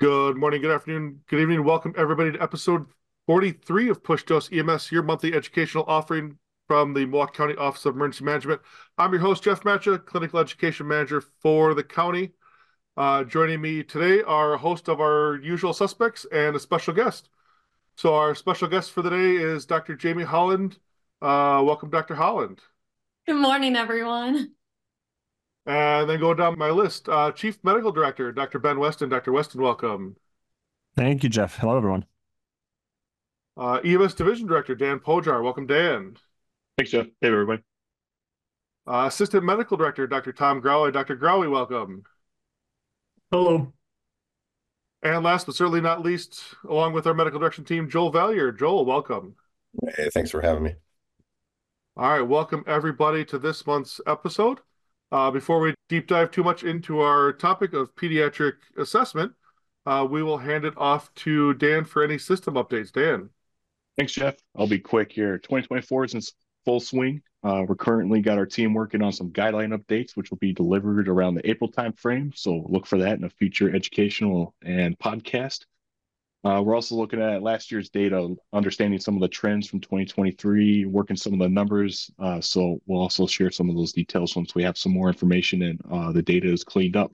Good morning, good afternoon, good evening. Welcome everybody to episode 43 of Push Dose EMS, your monthly educational offering from the Milwaukee County Office of Emergency Management. I'm your host, Jeff Matcha, Clinical Education Manager for the county. Uh, joining me today are a host of our usual suspects and a special guest. So our special guest for the day is Dr. Jamie Holland. Uh, welcome, Dr. Holland. Good morning, everyone. And then go down my list. Uh, Chief Medical Director, Dr. Ben Weston. Dr. Weston, welcome. Thank you, Jeff. Hello, everyone. Uh, EMS Division Director, Dan Pojar. Welcome, Dan. Thanks, Jeff. Hey, everybody. Uh, Assistant Medical Director, Dr. Tom Grawey. Dr. Grawey, welcome. Hello. And last but certainly not least, along with our medical direction team, Joel Vallier. Joel, welcome. Hey, thanks for having me. All right, welcome everybody to this month's episode. Uh, before we deep dive too much into our topic of pediatric assessment, uh, we will hand it off to Dan for any system updates. Dan. Thanks, Jeff. I'll be quick here. 2024 is in full swing. Uh, we're currently got our team working on some guideline updates, which will be delivered around the April timeframe. So look for that in a future educational and podcast. Uh, we're also looking at last year's data, understanding some of the trends from 2023, working some of the numbers. Uh, so we'll also share some of those details once we have some more information and uh, the data is cleaned up.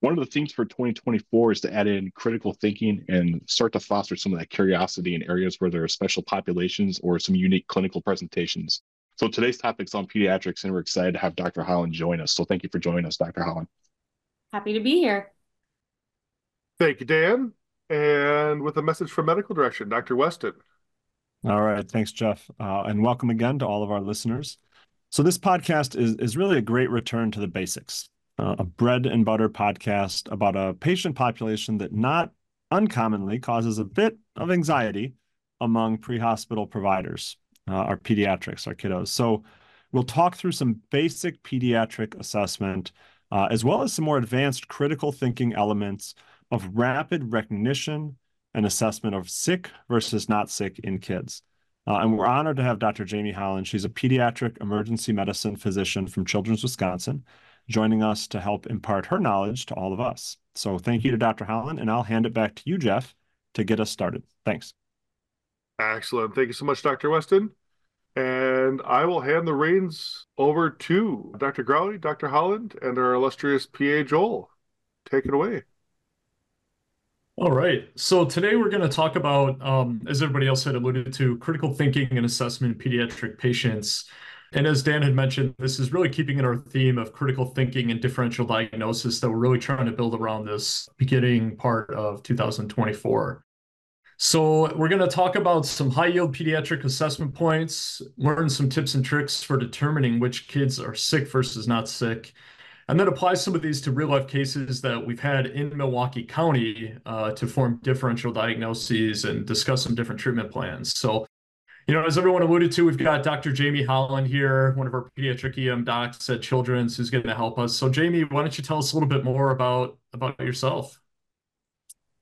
One of the things for 2024 is to add in critical thinking and start to foster some of that curiosity in areas where there are special populations or some unique clinical presentations. So today's topic is on pediatrics, and we're excited to have Dr. Holland join us. So thank you for joining us, Dr. Holland. Happy to be here. Thank you, Dan. And with a message from medical direction, Dr. Weston. All right. Thanks, Jeff. Uh, and welcome again to all of our listeners. So, this podcast is, is really a great return to the basics uh, a bread and butter podcast about a patient population that not uncommonly causes a bit of anxiety among pre hospital providers, uh, our pediatrics, our kiddos. So, we'll talk through some basic pediatric assessment uh, as well as some more advanced critical thinking elements of rapid recognition and assessment of sick versus not sick in kids. Uh, and we're honored to have Dr. Jamie Holland. She's a pediatric emergency medicine physician from Children's Wisconsin, joining us to help impart her knowledge to all of us. So thank you to Dr. Holland, and I'll hand it back to you, Jeff, to get us started. Thanks. Excellent. Thank you so much, Dr. Weston. And I will hand the reins over to Dr. Grawey, Dr. Holland, and our illustrious PA Joel. Take it away. All right. So today we're going to talk about, um, as everybody else had alluded to, critical thinking and assessment in pediatric patients. And as Dan had mentioned, this is really keeping in our theme of critical thinking and differential diagnosis that we're really trying to build around this beginning part of 2024. So we're going to talk about some high yield pediatric assessment points, learn some tips and tricks for determining which kids are sick versus not sick, and then apply some of these to real life cases that we've had in Milwaukee County uh, to form differential diagnoses and discuss some different treatment plans. So, you know, as everyone alluded to, we've got Dr. Jamie Holland here, one of our pediatric EM docs at Children's, who's going to help us. So, Jamie, why don't you tell us a little bit more about about yourself?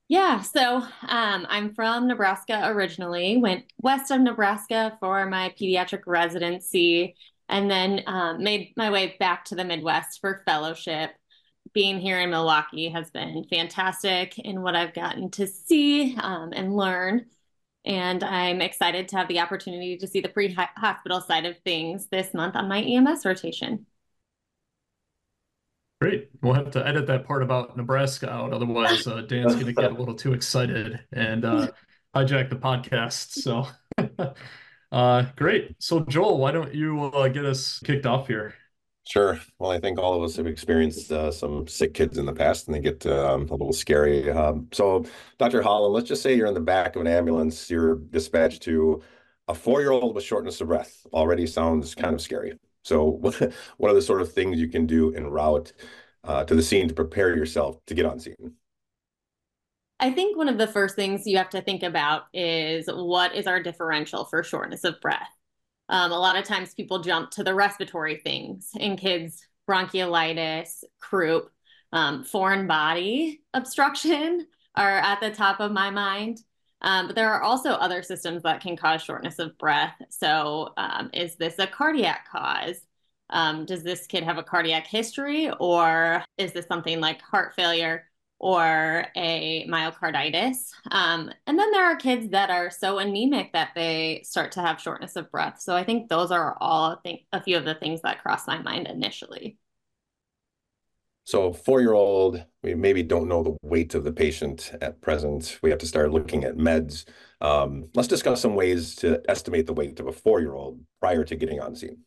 Yeah, so um, I'm from Nebraska originally, went west of Nebraska for my pediatric residency, and then um, made my way back to the Midwest for fellowship. Being here in Milwaukee has been fantastic in what I've gotten to see um, and learn. And I'm excited to have the opportunity to see the pre hospital side of things this month on my EMS rotation. Great. We'll have to edit that part about Nebraska out. Otherwise, uh, Dan's going to get a little too excited and uh, hijack the podcast. So. Uh, great. So, Joel, why don't you uh, get us kicked off here? Sure. Well, I think all of us have experienced uh, some sick kids in the past, and they get um, a little scary. Um, so, Dr. Holland, let's just say you're in the back of an ambulance. You're dispatched to a four-year-old with shortness of breath. Already sounds kind of scary. So, what what are the sort of things you can do en route uh, to the scene to prepare yourself to get on scene? I think one of the first things you have to think about is what is our differential for shortness of breath. Um, a lot of times people jump to the respiratory things in kids, bronchiolitis, croup, um, foreign body obstruction are at the top of my mind. Um, but there are also other systems that can cause shortness of breath. So, um, is this a cardiac cause? Um, does this kid have a cardiac history, or is this something like heart failure or a myocarditis. Um, and then there are kids that are so anemic that they start to have shortness of breath. So I think those are all think, a few of the things that crossed my mind initially. So four-year-old, we maybe don't know the weight of the patient at present. We have to start looking at meds. Um, let's discuss some ways to estimate the weight of a four-year-old prior to getting on scene.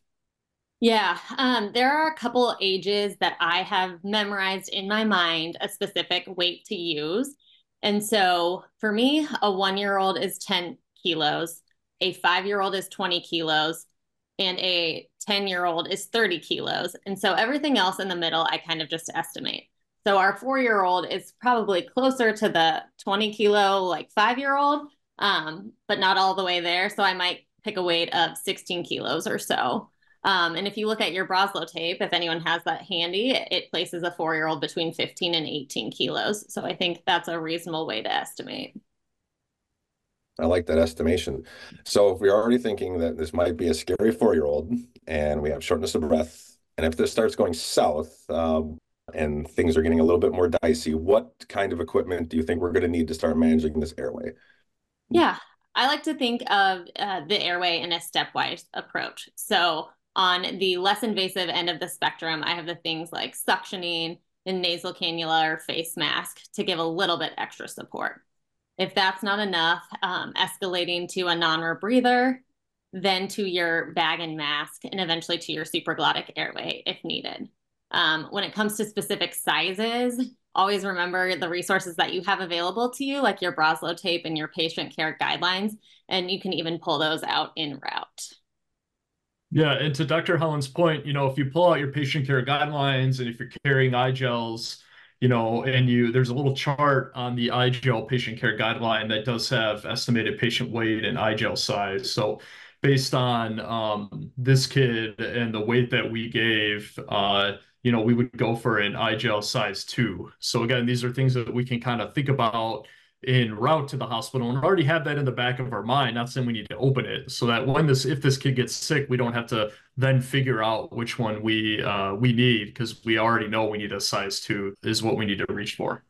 Yeah, um, there are a couple ages that I have memorized in my mind a specific weight to use. And so for me, a one year old is 10 kilos, a five year old is 20 kilos, and a 10 year old is 30 kilos. And so everything else in the middle, I kind of just estimate. So our four year old is probably closer to the 20 kilo, like five year old, um, but not all the way there. So I might pick a weight of 16 kilos or so. Um, and if you look at your Broselow tape, if anyone has that handy, it places a four year old between 15 and 18 kilos. So I think that's a reasonable way to estimate. I like that estimation. So if we're already thinking that this might be a scary four year old and we have shortness of breath, and if this starts going south um, and things are getting a little bit more dicey, what kind of equipment do you think we're going to need to start managing this airway? Yeah, I like to think of uh, the airway in a stepwise approach. So on the less invasive end of the spectrum, I have the things like suctioning and nasal cannula or face mask to give a little bit extra support. If that's not enough, um, escalating to a non-rebreather, then to your bag and mask, and eventually to your supraglottic airway if needed. Um, when it comes to specific sizes, always remember the resources that you have available to you, like your Broselow tape and your patient care guidelines, and you can even pull those out in route. Yeah, and to Dr. Holland's point, you know, if you pull out your patient care guidelines and if you're carrying i-gels, you know, and you there's a little chart on the i-gel patient care guideline that does have estimated patient weight and i-gel size. So based on um, this kid and the weight that we gave, uh, you know, we would go for an i-gel size two. So again, these are things that we can kind of think about in route to the hospital and already have that in the back of our mind. Not saying we need to open it so that when this if this kid gets sick we don't have to then figure out which one we uh, we need because we already know we need a size two is what we need to reach for.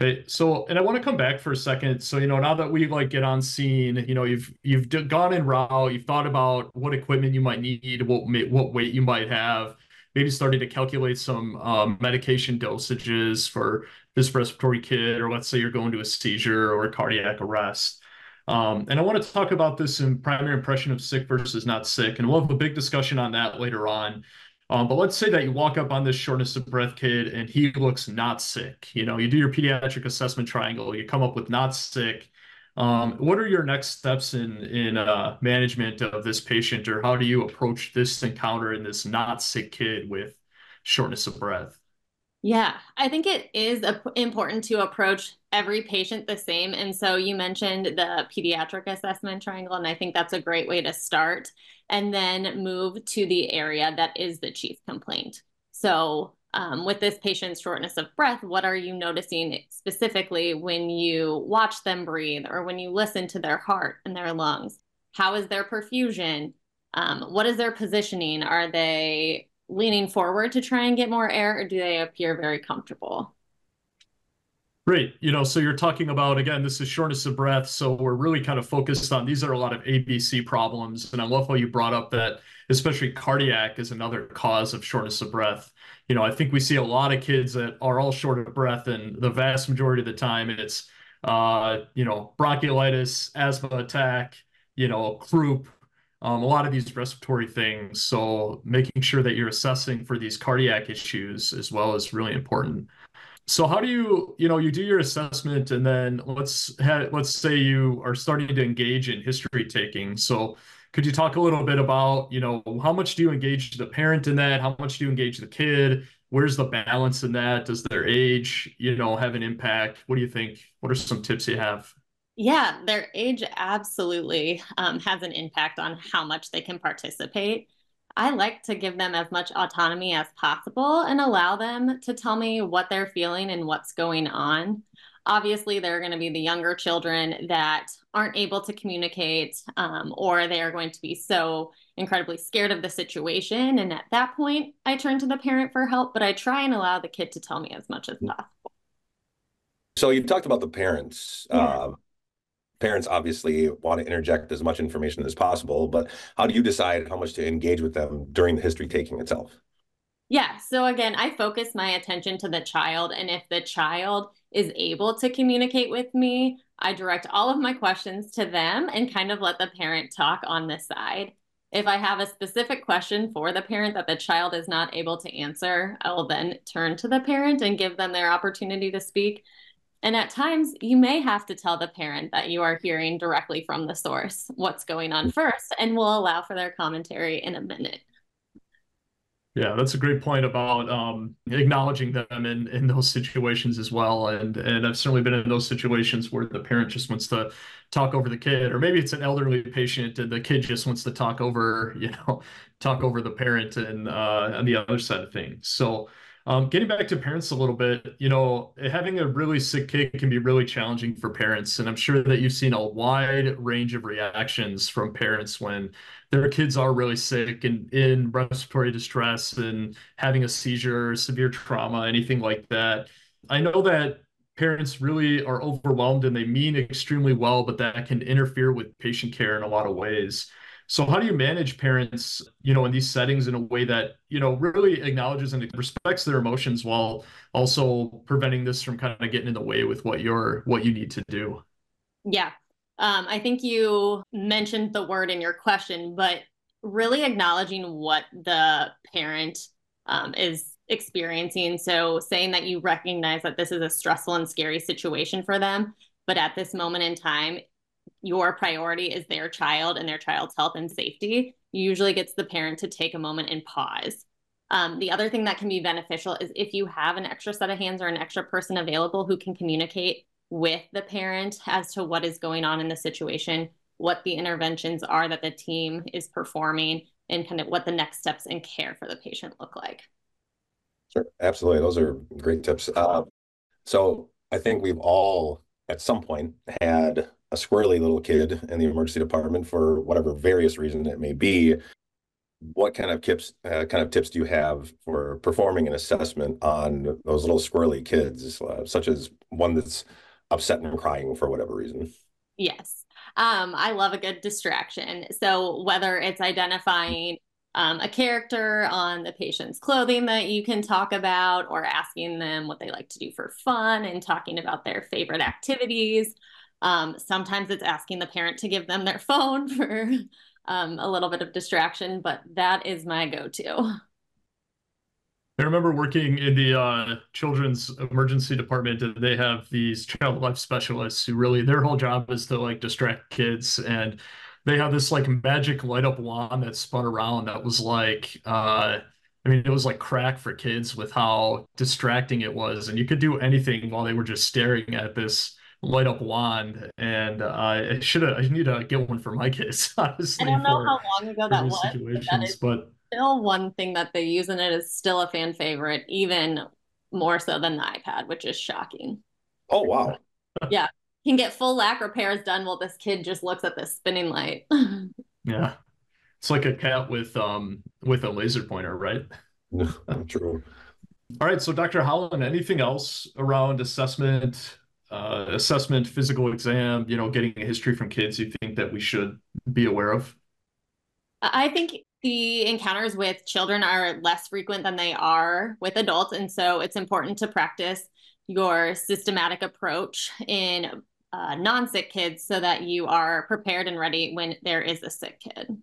Okay so and i want to come back for a second. So you know now that we like get on scene you know you've you've gone in route you've thought about what equipment you might need what what weight you might have maybe starting to calculate some um, medication dosages for this respiratory kit, or let's say you're going to a seizure or a cardiac arrest. Um, and I want to talk about this in primary impression of sick versus not sick. And we'll have a big discussion on that later on. Um, but let's say that you walk up on this shortness of breath kid and he looks not sick. You know, you do your pediatric assessment triangle, you come up with not sick. Um, what are your next steps in in uh, management of this patient, or how do you approach this encounter in this not sick kid with shortness of breath? Yeah, I think it is important to approach every patient the same. And so you mentioned the pediatric assessment triangle, and I think that's a great way to start. And then move to the area that is the chief complaint. So, um, with this patient's shortness of breath, what are you noticing specifically when you watch them breathe or when you listen to their heart and their lungs? How is their perfusion? Um, what is their positioning? Are they leaning forward to try and get more air, or do they appear very comfortable? Great. You know, so you're talking about, again, this is shortness of breath. So we're really kind of focused on these are a lot of ABC problems. And I love how you brought up that, especially cardiac is another cause of shortness of breath. You know, I think we see a lot of kids that are all short of breath, and the vast majority of the time it's, uh, you know, bronchiolitis, asthma attack, you know, croup, um, a lot of these respiratory things. So making sure that you're assessing for these cardiac issues as well is really important. So how do you, you know, you do your assessment and then let's have, let's say you are starting to engage in history taking. So could you talk a little bit about, you know, how much do you engage the parent in that? How much do you engage the kid? Where's the balance in that? Does their age, you know, have an impact? What do you think? What are some tips you have? Yeah, their age absolutely um, has an impact on how much they can participate. I like to give them as much autonomy as possible and allow them to tell me what they're feeling and what's going on. Obviously, there are going to be the younger children that aren't able to communicate, um, or they are going to be so incredibly scared of the situation. And at that point, I turn to the parent for help, but I try and allow the kid to tell me as much as possible. So you talked about the parents. Yeah. Uh, parents obviously want to interject as much information as possible, but how do you decide how much to engage with them during the history taking itself? Yeah. So again, I focus my attention to the child. And if the child is able to communicate with me, I direct all of my questions to them and kind of let the parent talk on this side. If I have a specific question for the parent that the child is not able to answer, I will then turn to the parent and give them their opportunity to speak. And at times, you may have to tell the parent that you are hearing directly from the source what's going on first, and we'll allow for their commentary in a minute. Yeah, that's a great point about um, acknowledging them in, in those situations as well. And and I've certainly been in those situations where the parent just wants to talk over the kid, or maybe it's an elderly patient and the kid just wants to talk over, you know, talk over the parent and uh, on the other side of things. So um, getting back to parents a little bit, you know, having a really sick kid can be really challenging for parents. And I'm sure that you've seen a wide range of reactions from parents when their kids are really sick and in respiratory distress and having a seizure, severe trauma, anything like that. I know that parents really are overwhelmed and they mean extremely well, but that can interfere with patient care in a lot of ways. So how do you manage parents, you know, in these settings in a way that, you know, really acknowledges and respects their emotions while also preventing this from kind of getting in the way with what you're what you need to do? Yeah. Um, I think you mentioned the word in your question, but really acknowledging what the parent um, is experiencing. So saying that you recognize that this is a stressful and scary situation for them, but at this moment in time, your priority is their child and their child's health and safety, usually gets the parent to take a moment and pause. Um, the other thing that can be beneficial is if you have an extra set of hands or an extra person available who can communicate with the parent as to what is going on in the situation, what the interventions are that the team is performing, and kind of what the next steps in care for the patient look like. Sure, absolutely. Those are great tips. Uh, so I think we've all at some point had a squirrely little kid in the emergency department for whatever various reason it may be what kind of tips uh, kind of tips do you have for performing an assessment on those little squirrely kids uh, such as one that's upset and crying for whatever reason? Yes. Um, i love a good distraction. So whether it's identifying um, a character on the patient's clothing that you can talk about or asking them what they like to do for fun and talking about their favorite activities um, sometimes it's asking the parent to give them their phone for um, a little bit of distraction, but that is my go to. I remember working in the uh, children's emergency department, and they have these child life specialists who really their whole job is to like distract kids. And they have this like magic light up wand that spun around that was like, uh, I mean, it was like crack for kids with how distracting it was. And you could do anything while they were just staring at this light up wand, and uh, I should have. I need to get one for my kids. Honestly, I don't know how long ago that was. Situations, but, that is but still one thing that they use, and it is still a fan favorite, even more so than the iPad, which is shocking. Oh wow! yeah, can get full lac repairs done while this kid just looks at this spinning light. yeah, it's like a cat with um with a laser pointer, right? True. All right, so Dr. Holland, anything else around assessment uh, assessment, physical exam, you know, getting a history from kids you think that we should be aware of? I think the encounters with children are less frequent than they are with adults. And so it's important to practice your systematic approach in uh, non sick kids so that you are prepared and ready when there is a sick kid.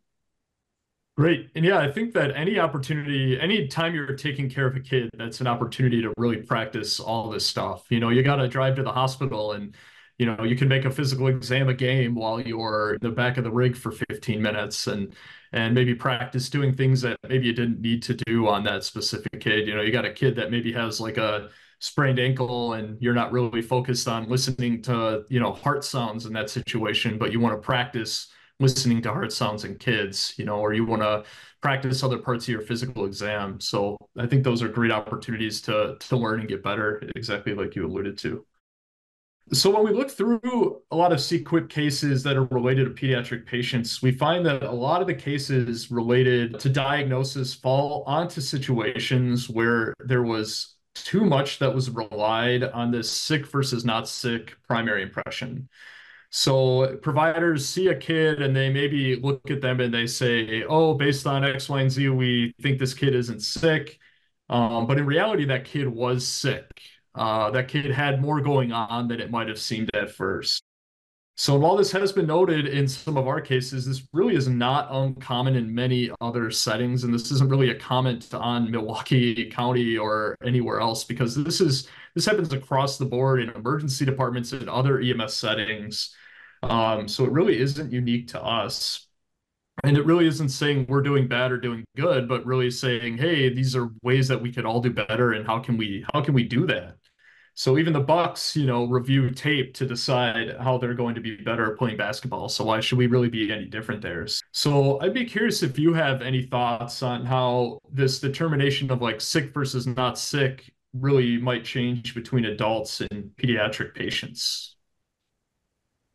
Great. And yeah, I think that any opportunity, any time you're taking care of a kid, that's an opportunity to really practice all this stuff. You know, you got to drive to the hospital and, you know, you can make a physical exam a game while you're in the back of the rig for 15 minutes and, and maybe practice doing things that maybe you didn't need to do on that specific kid. You know, you got a kid that maybe has like a sprained ankle and you're not really focused on listening to, you know, heart sounds in that situation, but you want to practice listening to heart sounds in kids, you know, or you want to practice other parts of your physical exam. So I think those are great opportunities to to learn and get better, exactly like you alluded to. So when we look through a lot of CQUIP cases that are related to pediatric patients, we find that a lot of the cases related to diagnosis fall onto situations where there was too much that was relied on this sick versus not sick primary impression. So providers see a kid and they maybe look at them and they say, oh, based on X, Y, and Z, we think this kid isn't sick. Um, but in reality, that kid was sick. Uh, that kid had more going on than it might have seemed at first. So while this has been noted in some of our cases, this really is not uncommon in many other settings, and this isn't really a comment on Milwaukee County or anywhere else because this is this happens across the board in emergency departments and other EMS settings. Um, so it really isn't unique to us. And it really isn't saying we're doing bad or doing good, but really saying, hey, these are ways that we could all do better, and how can we how can we do that? So even the Bucks, you know, review tape to decide how they're going to be better at playing basketball. So why should we really be any different there? So I'd be curious if you have any thoughts on how this determination of like sick versus not sick really might change between adults and pediatric patients.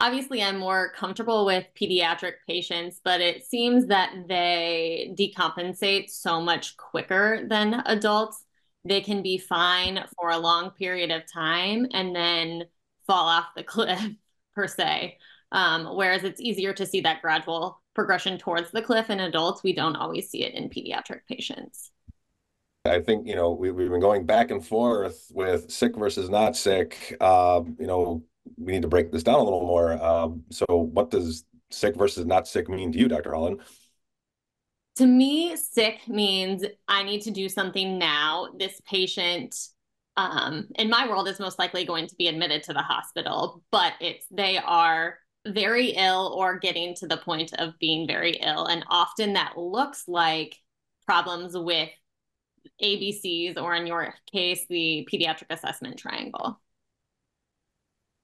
Obviously, I'm more comfortable with pediatric patients, but it seems that they decompensate so much quicker than adults. They can be fine for a long period of time and then fall off the cliff per se. Um, whereas it's easier to see that gradual progression towards the cliff in adults. We don't always see it in pediatric patients I think you know we, we've been going back and forth with sick versus not sick. Um, you know, we need to break this down a little more. Um, so, what does sick versus not sick mean to you, Dr. Holland? to me, sick means I need to do something now. This patient, um, in my world, is most likely going to be admitted to the hospital, but it's they are very ill or getting to the point of being very ill. And often that looks like problems with ABCs, or in your case, the pediatric assessment triangle.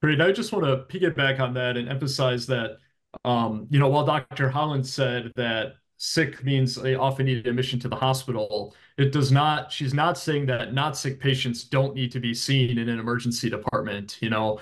Great. I just want to piggyback on that and emphasize that, um, you know, while Dr. Holland said that sick means they often need admission to the hospital. It does not, she's not saying that not sick patients don't need to be seen in an emergency department, you know.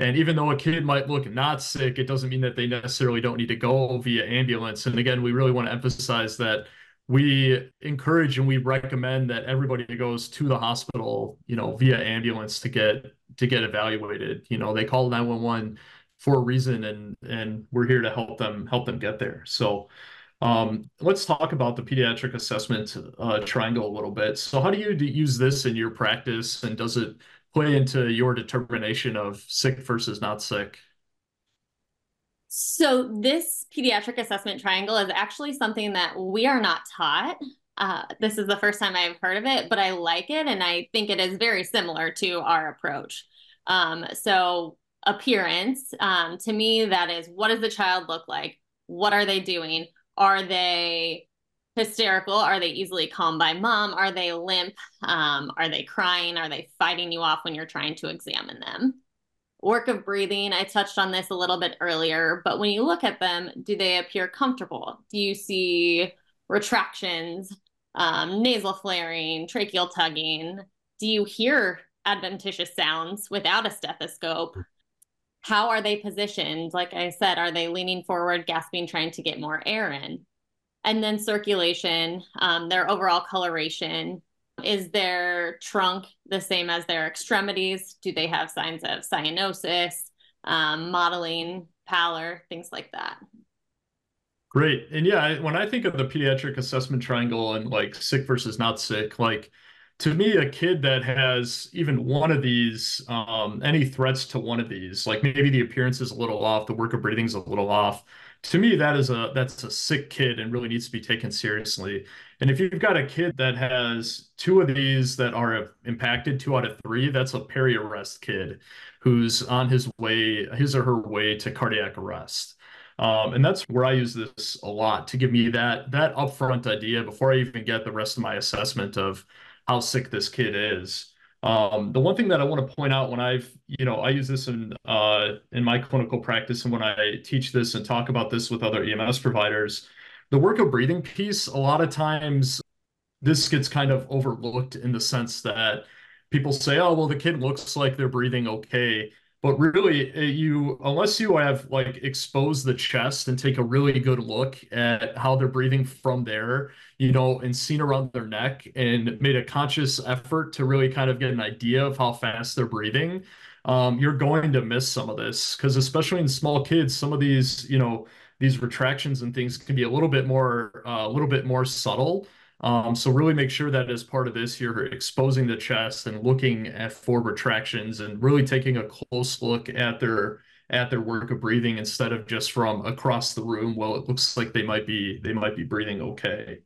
And even though a kid might look not sick, it doesn't mean that they necessarily don't need to go via ambulance. And again, we really want to emphasize that we encourage and we recommend that everybody goes to the hospital, you know, via ambulance to get to get evaluated. You know, they call 911 for a reason and and we're here to help them help them get there. So um, let's talk about the pediatric assessment uh, triangle a little bit. So, how do you use this in your practice, and does it play into your determination of sick versus not sick? So, this pediatric assessment triangle is actually something that we are not taught. Uh, this is the first time I've heard of it, but I like it, and I think it is very similar to our approach. Um, so, appearance um, to me, that is what does the child look like? What are they doing? Are they hysterical? Are they easily calmed by mom? Are they limp? Um, are they crying? Are they fighting you off when you're trying to examine them? Work of breathing, I touched on this a little bit earlier, but when you look at them, do they appear comfortable? Do you see retractions, um, nasal flaring, tracheal tugging? Do you hear adventitious sounds without a stethoscope? how are they positioned? Like I said, are they leaning forward, gasping, trying to get more air in? And then circulation, um, their overall coloration. Is their trunk the same as their extremities? Do they have signs of cyanosis, um, mottling, pallor, things like that? Great. And yeah, when I think of the pediatric assessment triangle and like sick versus not sick, like to me, a kid that has even one of these, um, any threats to one of these, like maybe the appearance is a little off, the work of breathing is a little off. To me, that is a that's a sick kid and really needs to be taken seriously. And if you've got a kid that has two of these that are impacted, two out of three, that's a peri-arrest kid who's on his way, his or her way to cardiac arrest. Um, and that's where I use this a lot to give me that that upfront idea before I even get the rest of my assessment of how sick this kid is. Um, the one thing that I want to point out when I've, you know, I use this in uh, in my clinical practice and when I teach this and talk about this with other EMS providers, the work of breathing piece, a lot of times this gets kind of overlooked in the sense that people say, oh, well, the kid looks like they're breathing okay. But really, eh, you unless you have like exposed the chest and take a really good look at how they're breathing from there, you know, and seen around their neck and made a conscious effort to really kind of get an idea of how fast they're breathing, um, you're going to miss some of this because especially in small kids, some of these, you know, these retractions and things can be a little bit more, uh, a little bit more subtle. Um, so really make sure that as part of this, you're exposing the chest and looking at for retractions and really taking a close look at their at their work of breathing instead of just from across the room. Well, it looks like they might be they might be breathing okay.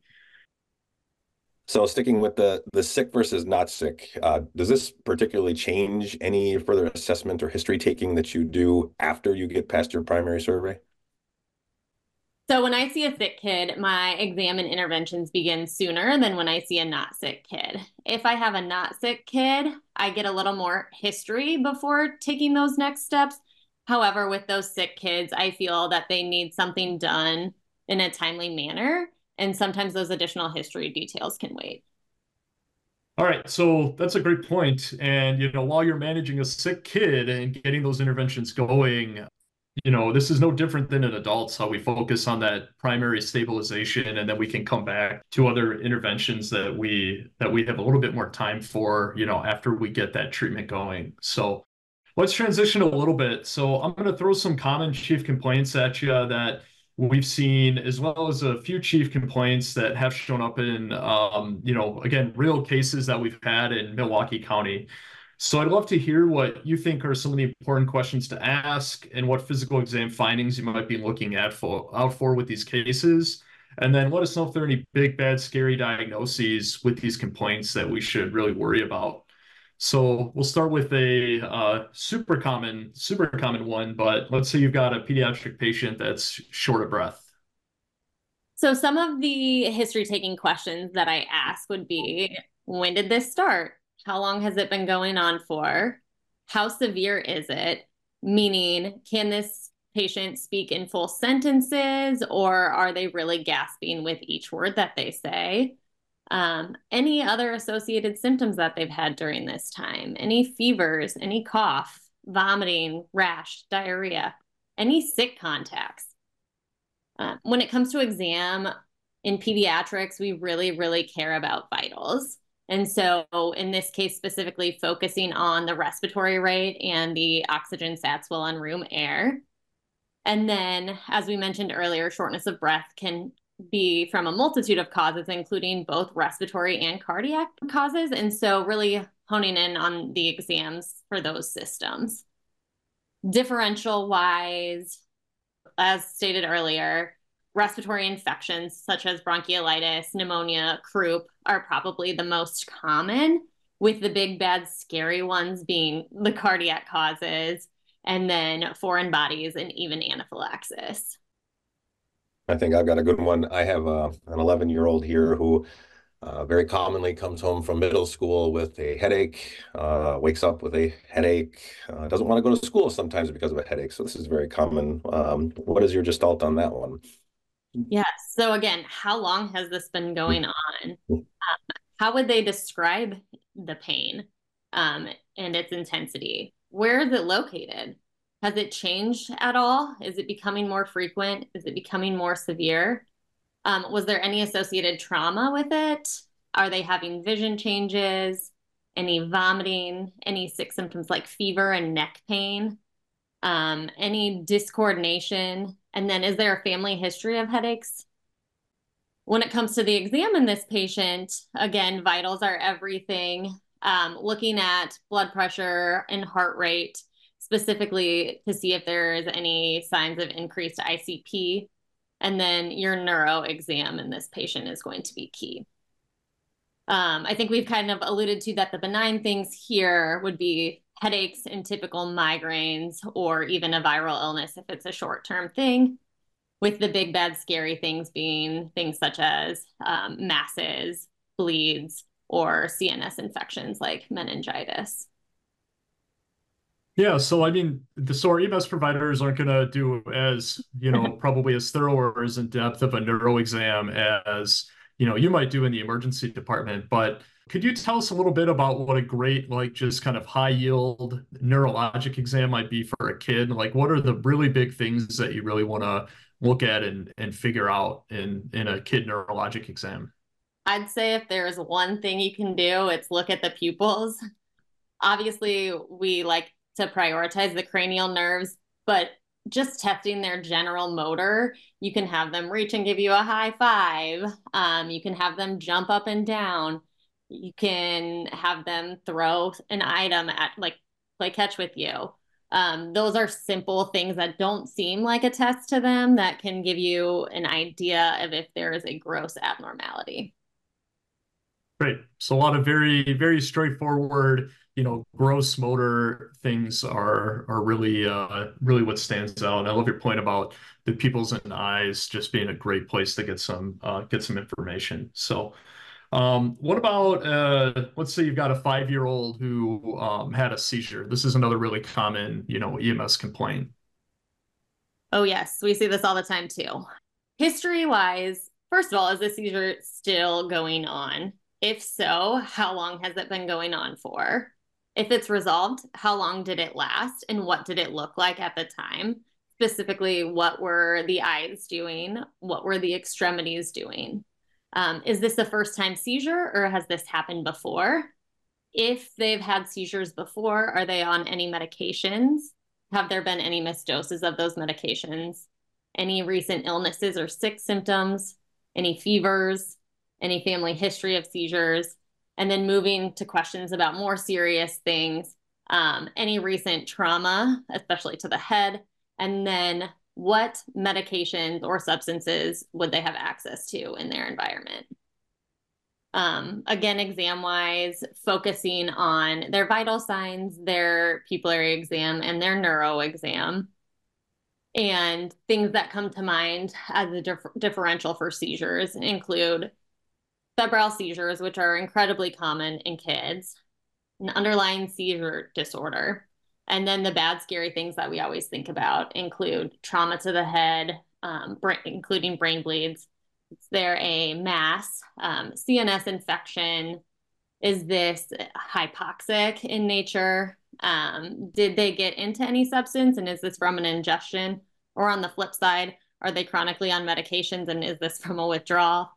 So sticking with the the sick versus not sick, uh, does this particularly change any further assessment or history taking that you do after you get past your primary survey? So when I see a sick kid, my exam and interventions begin sooner than when I see a not sick kid. If I have a not sick kid, I get a little more history before taking those next steps. However, with those sick kids, I feel that they need something done in a timely manner. And sometimes those additional history details can wait. All right, so that's a great point. And you know, while you're managing a sick kid and getting those interventions going, you know, this is no different than in adults, how we focus on that primary stabilization and then we can come back to other interventions that we that we have a little bit more time for, you know, after we get that treatment going. So let's transition a little bit. So I'm going to throw some common chief complaints at you that we've seen, as well as a few chief complaints that have shown up in, um, you know, again, real cases that we've had in Milwaukee County. So I'd love to hear what you think are some of the important questions to ask and what physical exam findings you might be looking at for out for with these cases. And then let us know if there are any big, bad, scary diagnoses with these complaints that we should really worry about. So we'll start with a uh, super common, super common one, but let's say you've got a pediatric patient that's short of breath. So some of the history taking questions that I ask would be, when did this start? How long has it been going on for? How severe is it? Meaning, can this patient speak in full sentences or are they really gasping with each word that they say? Um, any other associated symptoms that they've had during this time? Any fevers, any cough, vomiting, rash, diarrhea, any sick contacts? Uh, when it comes to exam in pediatrics, we really, really care about vitals. And so, in this case, specifically focusing on the respiratory rate and the oxygen sats while on room air. And then, as we mentioned earlier, shortness of breath can be from a multitude of causes, including both respiratory and cardiac causes. And so, really honing in on the exams for those systems. Differential wise, as stated earlier, respiratory infections such as bronchiolitis, pneumonia, croup are probably the most common, with the big, bad, scary ones being the cardiac causes, and then foreign bodies and even anaphylaxis. I think I've got a good one. I have uh, an 11 year old here who uh, very commonly comes home from middle school with a headache, uh, wakes up with a headache, uh, doesn't want to go to school sometimes because of a headache. So, this is very common. Um, what is your gestalt on that one? Yes. So again, how long has this been going on? Um, how would they describe the pain um, and its intensity? Where is it located? Has it changed at all? Is it becoming more frequent? Is it becoming more severe? Um, was there any associated trauma with it? Are they having vision changes? Any vomiting? Any sick symptoms like fever and neck pain? Um, any discoordination and then is there a family history of headaches? When it comes to the exam in this patient, again, vitals are everything. Um, looking at blood pressure and heart rate specifically to see if there's any signs of increased ICP. And then your neuro exam in this patient is going to be key. Um, I think we've kind of alluded to that the benign things here would be headaches and typical migraines or even a viral illness if it's a short term thing, with the big, bad, scary things being things such as um, masses, bleeds, or CNS infections like meningitis. Yeah, so I mean, the so our EMS providers aren't going to do as you know probably as thorough or as in depth of a neuro exam as you know you might do in the emergency department. But could you tell us a little bit about what a great like just kind of high yield neurologic exam might be for a kid? Like, what are the really big things that you really want to look at and and figure out in in a kid neurologic exam? I'd say if there's one thing you can do, it's look at the pupils. Obviously, we like to prioritize the cranial nerves, but just testing their general motor, you can have them reach and give you a high five. Um, you can have them jump up and down. You can have them throw an item at like play catch with you. Um, those are simple things that don't seem like a test to them that can give you an idea of if there is a gross abnormality. Great. So a lot of very, very straightforward, you know, gross motor things are are really uh really what stands out. And I love your point about the pupils and eyes just being a great place to get some uh get some information. So um, what about uh, let's say you've got a five-year-old who um, had a seizure. This is another really common, you know, EMS complaint. Oh yes, we see this all the time too. History-wise, first of all, is the seizure still going on? If so, how long has it been going on for? If it's resolved, how long did it last and what did it look like at the time? Specifically, what were the eyes doing? What were the extremities doing? Um, is this the first time seizure or has this happened before? If they've had seizures before, are they on any medications? Have there been any missed doses of those medications? Any recent illnesses or sick symptoms? Any fevers? any family history of seizures, and then moving to questions about more serious things, um, any recent trauma, especially to the head, and then what medications or substances would they have access to in their environment. Um, again, exam wise, focusing on their vital signs, their pupillary exam, and their neuro exam. And things that come to mind as a dif- differential for seizures include febrile seizures, which are incredibly common in kids, an underlying seizure disorder. And then the bad, scary things that we always think about include trauma to the head, um, brain, including brain bleeds. Is there a mass, um, CNS infection? Is this hypoxic in nature? Um, did they get into any substance? And is this from an ingestion? Or on the flip side, are they chronically on medications? And is this from a withdrawal?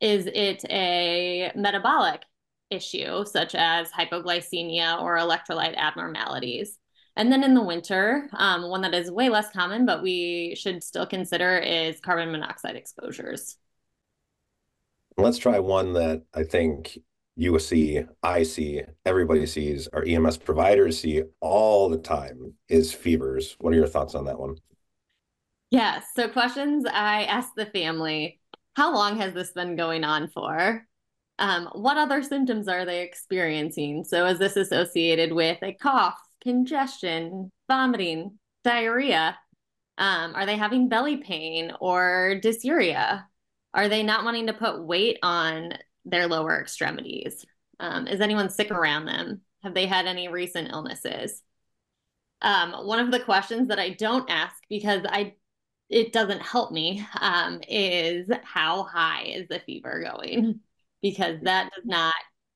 Is it a metabolic issue, such as hypoglycemia or electrolyte abnormalities? And then in the winter, um, one that is way less common, but we should still consider is carbon monoxide exposures. Let's try one that I think you see, I see, everybody sees, our EMS providers see all the time is fevers. What are your thoughts on that one? Yes. So, questions I ask the family how long has this been going on for? Um, what other symptoms are they experiencing? So, is this associated with a cough, congestion, vomiting, diarrhea? Um, are they having belly pain or dysuria? Are they not wanting to put weight on their lower extremities? Um, is anyone sick around them? Have they had any recent illnesses? Um, one of the questions that I don't ask because I it doesn't help me um, is how high is the fever going because that does not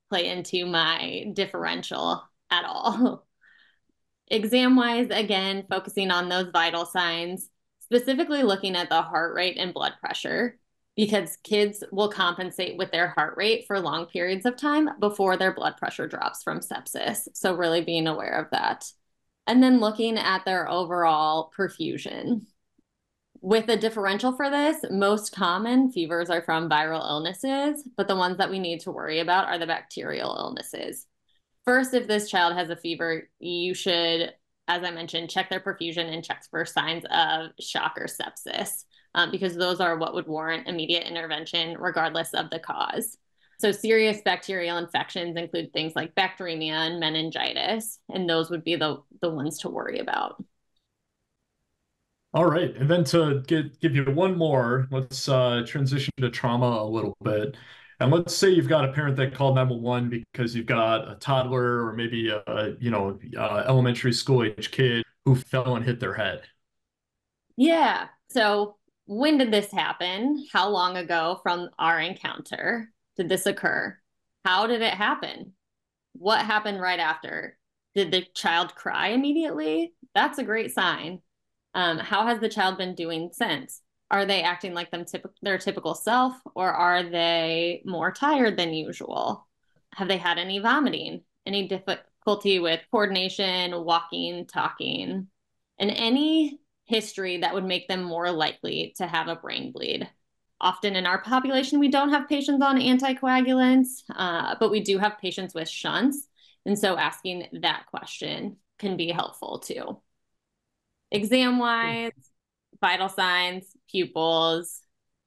play into my differential at all. Exam wise, again, focusing on those vital signs, specifically looking at the heart rate and blood pressure, because kids will compensate with their heart rate for long periods of time before their blood pressure drops from sepsis. So, really being aware of that. And then looking at their overall perfusion with a differential for this, most common fevers are from viral illnesses, but the ones that we need to worry about are the bacterial illnesses. First, if this child has a fever, you should, as I mentioned, check their perfusion and check for signs of shock or sepsis, um, because those are what would warrant immediate intervention regardless of the cause. So, serious bacterial infections include things like bacteremia and meningitis, and those would be the, the ones to worry about. All right, and then to get give you one more, let's uh, transition to trauma a little bit. And let's say you've got a parent that called 911 because you've got a toddler or maybe a, you know, uh, elementary school age kid who fell and hit their head. Yeah. So when did this happen? How long ago from our encounter did this occur? How did it happen? What happened right after? Did the child cry immediately? That's a great sign. Um, how has the child been doing since? Are they acting like them typ- their typical self, or are they more tired than usual? Have they had any vomiting? Any difficulty with coordination, walking, talking, and any history that would make them more likely to have a brain bleed? Often in our population, we don't have patients on anticoagulants, uh, but we do have patients with shunts. And so asking that question can be helpful too. Exam wise, vital signs, pupils,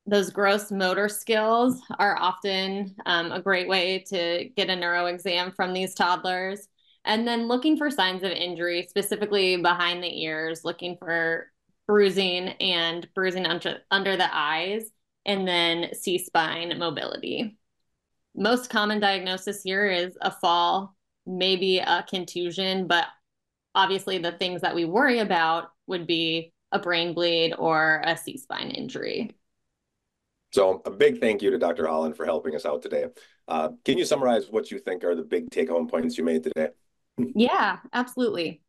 those gross motor skills are often um, a great way to get a neuro exam from these toddlers. And then looking for signs of injury, specifically behind the ears, looking for bruising and bruising under, under the eyes, and then C spine mobility. Most common diagnosis here is a fall, maybe a contusion, but obviously the things that we worry about would be a brain bleed or a C spine injury. So, a big thank you to Dr. Holland for helping us out today. Uh, can you summarize what you think are the big take home points you made today? Yeah, absolutely.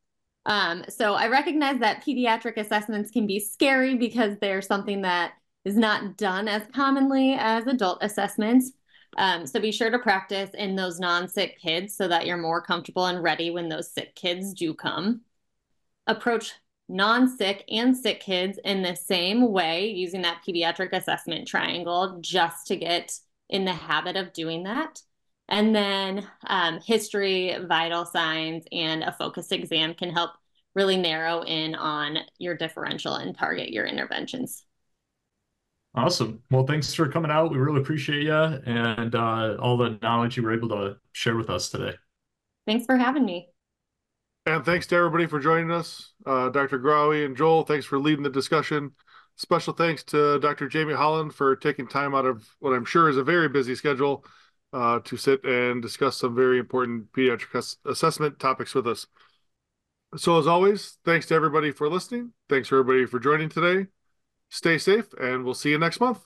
Um, so, I recognize that pediatric assessments can be scary because they're something that is not done as commonly as adult assessments. Um, so, be sure to practice in those non sick kids so that you're more comfortable and ready when those sick kids do come. Approach non sick and sick kids in the same way using that pediatric assessment triangle just to get in the habit of doing that. And then um, history, vital signs, and a focused exam can help really narrow in on your differential and target your interventions. Awesome. Well, thanks for coming out. We really appreciate you and uh, all the knowledge you were able to share with us today. Thanks for having me. And thanks to everybody for joining us. Uh, Dr. Grawey and Joel, thanks for leading the discussion. Special thanks to Dr. Jamie Holland for taking time out of what I'm sure is a very busy schedule uh, to sit and discuss some very important pediatric ass- assessment topics with us. So, as always, thanks to everybody for listening. Thanks for everybody for joining today. Stay safe, and we'll see you next month.